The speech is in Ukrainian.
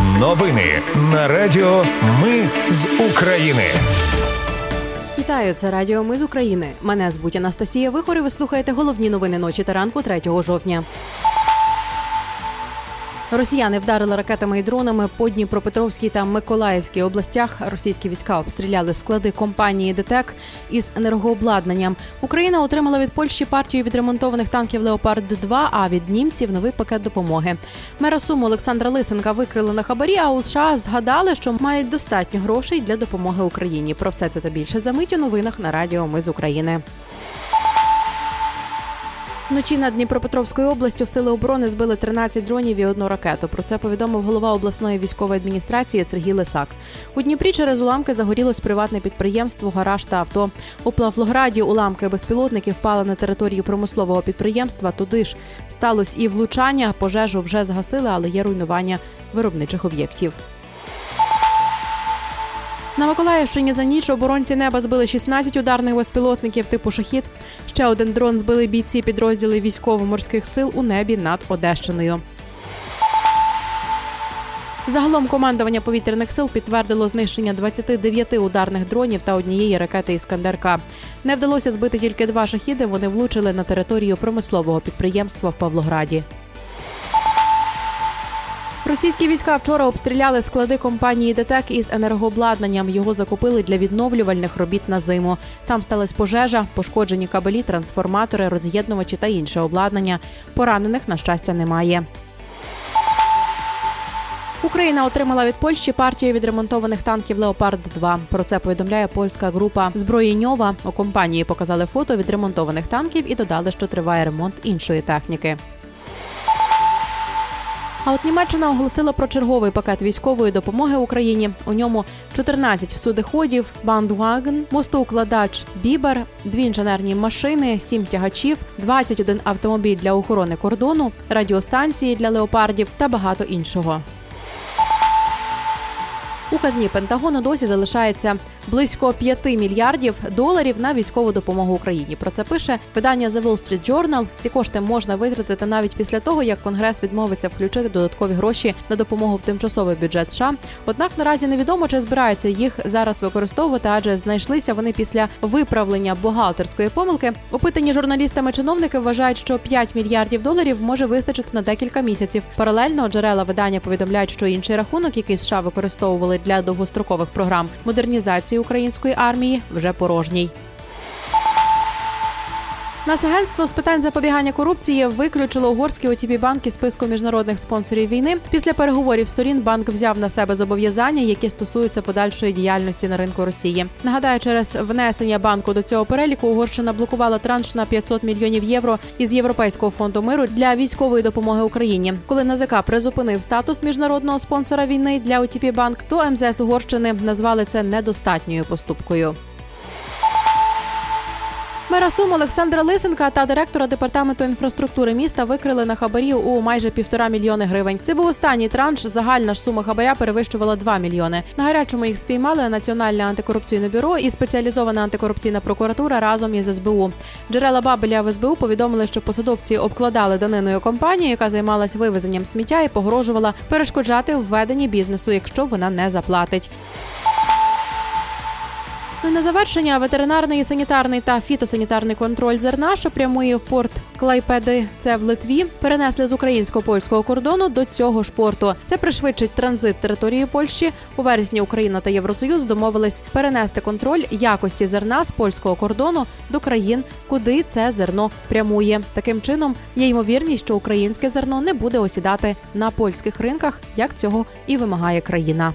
Новини на Радіо Ми з України. Вітаю, це Радіо Ми з України. Мене звуть Анастасія Вихор і Ви слухаєте головні новини ночі та ранку 3 жовтня. Росіяни вдарили ракетами і дронами по Дніпропетровській та Миколаївській областях. Російські війська обстріляли склади компанії ДТЕК із енергообладнанням. Україна отримала від Польщі партію відремонтованих танків Леопард 2 а від німців новий пакет допомоги. Мера Суму Олександра Лисенка викрили на хабарі. А у США згадали, що мають достатньо грошей для допомоги Україні. Про все це та більше за мить у новинах на Радіо Ми з України. Вночі над Дніпропетровською областю сили оборони збили 13 дронів і одну ракету. Про це повідомив голова обласної військової адміністрації Сергій Лисак. У Дніпрі через уламки загорілось приватне підприємство, гараж та авто. У Плавлограді уламки безпілотників впали на територію промислового підприємства. Туди ж сталося і влучання. Пожежу вже згасили, але є руйнування виробничих об'єктів. На Миколаївщині за ніч оборонці неба збили 16 ударних безпілотників типу шахід. Ще один дрон збили бійці підрозділи військово-морських сил у небі над Одещиною. Загалом командування повітряних сил підтвердило знищення 29 ударних дронів та однієї ракети «Іскандер-К». Не вдалося збити тільки два шахіди. Вони влучили на територію промислового підприємства в Павлограді. Російські війська вчора обстріляли склади компанії ДТЕК із енергообладнанням. Його закупили для відновлювальних робіт на зиму. Там сталася пожежа, пошкоджені кабелі, трансформатори, роз'єднувачі та інше обладнання. Поранених на щастя немає. Україна отримала від Польщі партію відремонтованих танків Леопард 2 Про це повідомляє польська група Зброєньова. У компанії показали фото відремонтованих танків і додали, що триває ремонт іншої техніки. А от Німеччина оголосила про черговий пакет військової допомоги Україні. У ньому 14 всюдиходів, бандваген, мостоукладач Бібер, дві інженерні машини, сім тягачів, 21 автомобіль для охорони кордону, радіостанції для леопардів та багато іншого. У казні Пентагону досі залишається близько 5 мільярдів доларів на військову допомогу Україні. Про це пише видання The Wall Street Journal. Ці кошти можна витратити навіть після того, як Конгрес відмовиться включити додаткові гроші на допомогу в тимчасовий бюджет. США. однак наразі невідомо, чи збираються їх зараз використовувати, адже знайшлися вони після виправлення бухгалтерської помилки. Опитані журналістами чиновники вважають, що 5 мільярдів доларів може вистачити на декілька місяців. Паралельно джерела видання повідомляють, що інший рахунок, який США використовували для довгострокових програм модернізації української армії, вже порожній. Нацагентство з питань запобігання корупції виключило угорський ОТП банк із списку міжнародних спонсорів війни. Після переговорів сторін банк взяв на себе зобов'язання, які стосуються подальшої діяльності на ринку Росії. Нагадаю, через внесення банку до цього переліку Угорщина блокувала транш на 500 мільйонів євро із Європейського фонду миру для військової допомоги Україні. Коли НАЗК призупинив статус міжнародного спонсора війни для ОТП банк, то МЗС Угорщини назвали це недостатньою поступкою. Мера Сум Олександра Лисенка та директора департаменту інфраструктури міста викрили на хабарі у майже півтора мільйони гривень. Це був останній транш. Загальна ж сума хабаря перевищувала 2 мільйони. На гарячому їх спіймали Національне антикорупційне бюро і спеціалізована антикорупційна прокуратура разом із СБУ. Джерела Бабеля в СБУ повідомили, що посадовці обкладали даниною компанію, яка займалась вивезенням сміття і погрожувала перешкоджати введенні бізнесу, якщо вона не заплатить. Ну і на завершення ветеринарний, санітарний та фітосанітарний контроль зерна, що прямує в порт Клайпеди, це в Литві, перенесли з українсько-польського кордону до цього ж порту. Це пришвидшить транзит території Польщі. У вересні Україна та Євросоюз домовились перенести контроль якості зерна з польського кордону до країн, куди це зерно прямує. Таким чином є ймовірність, що українське зерно не буде осідати на польських ринках, як цього і вимагає країна.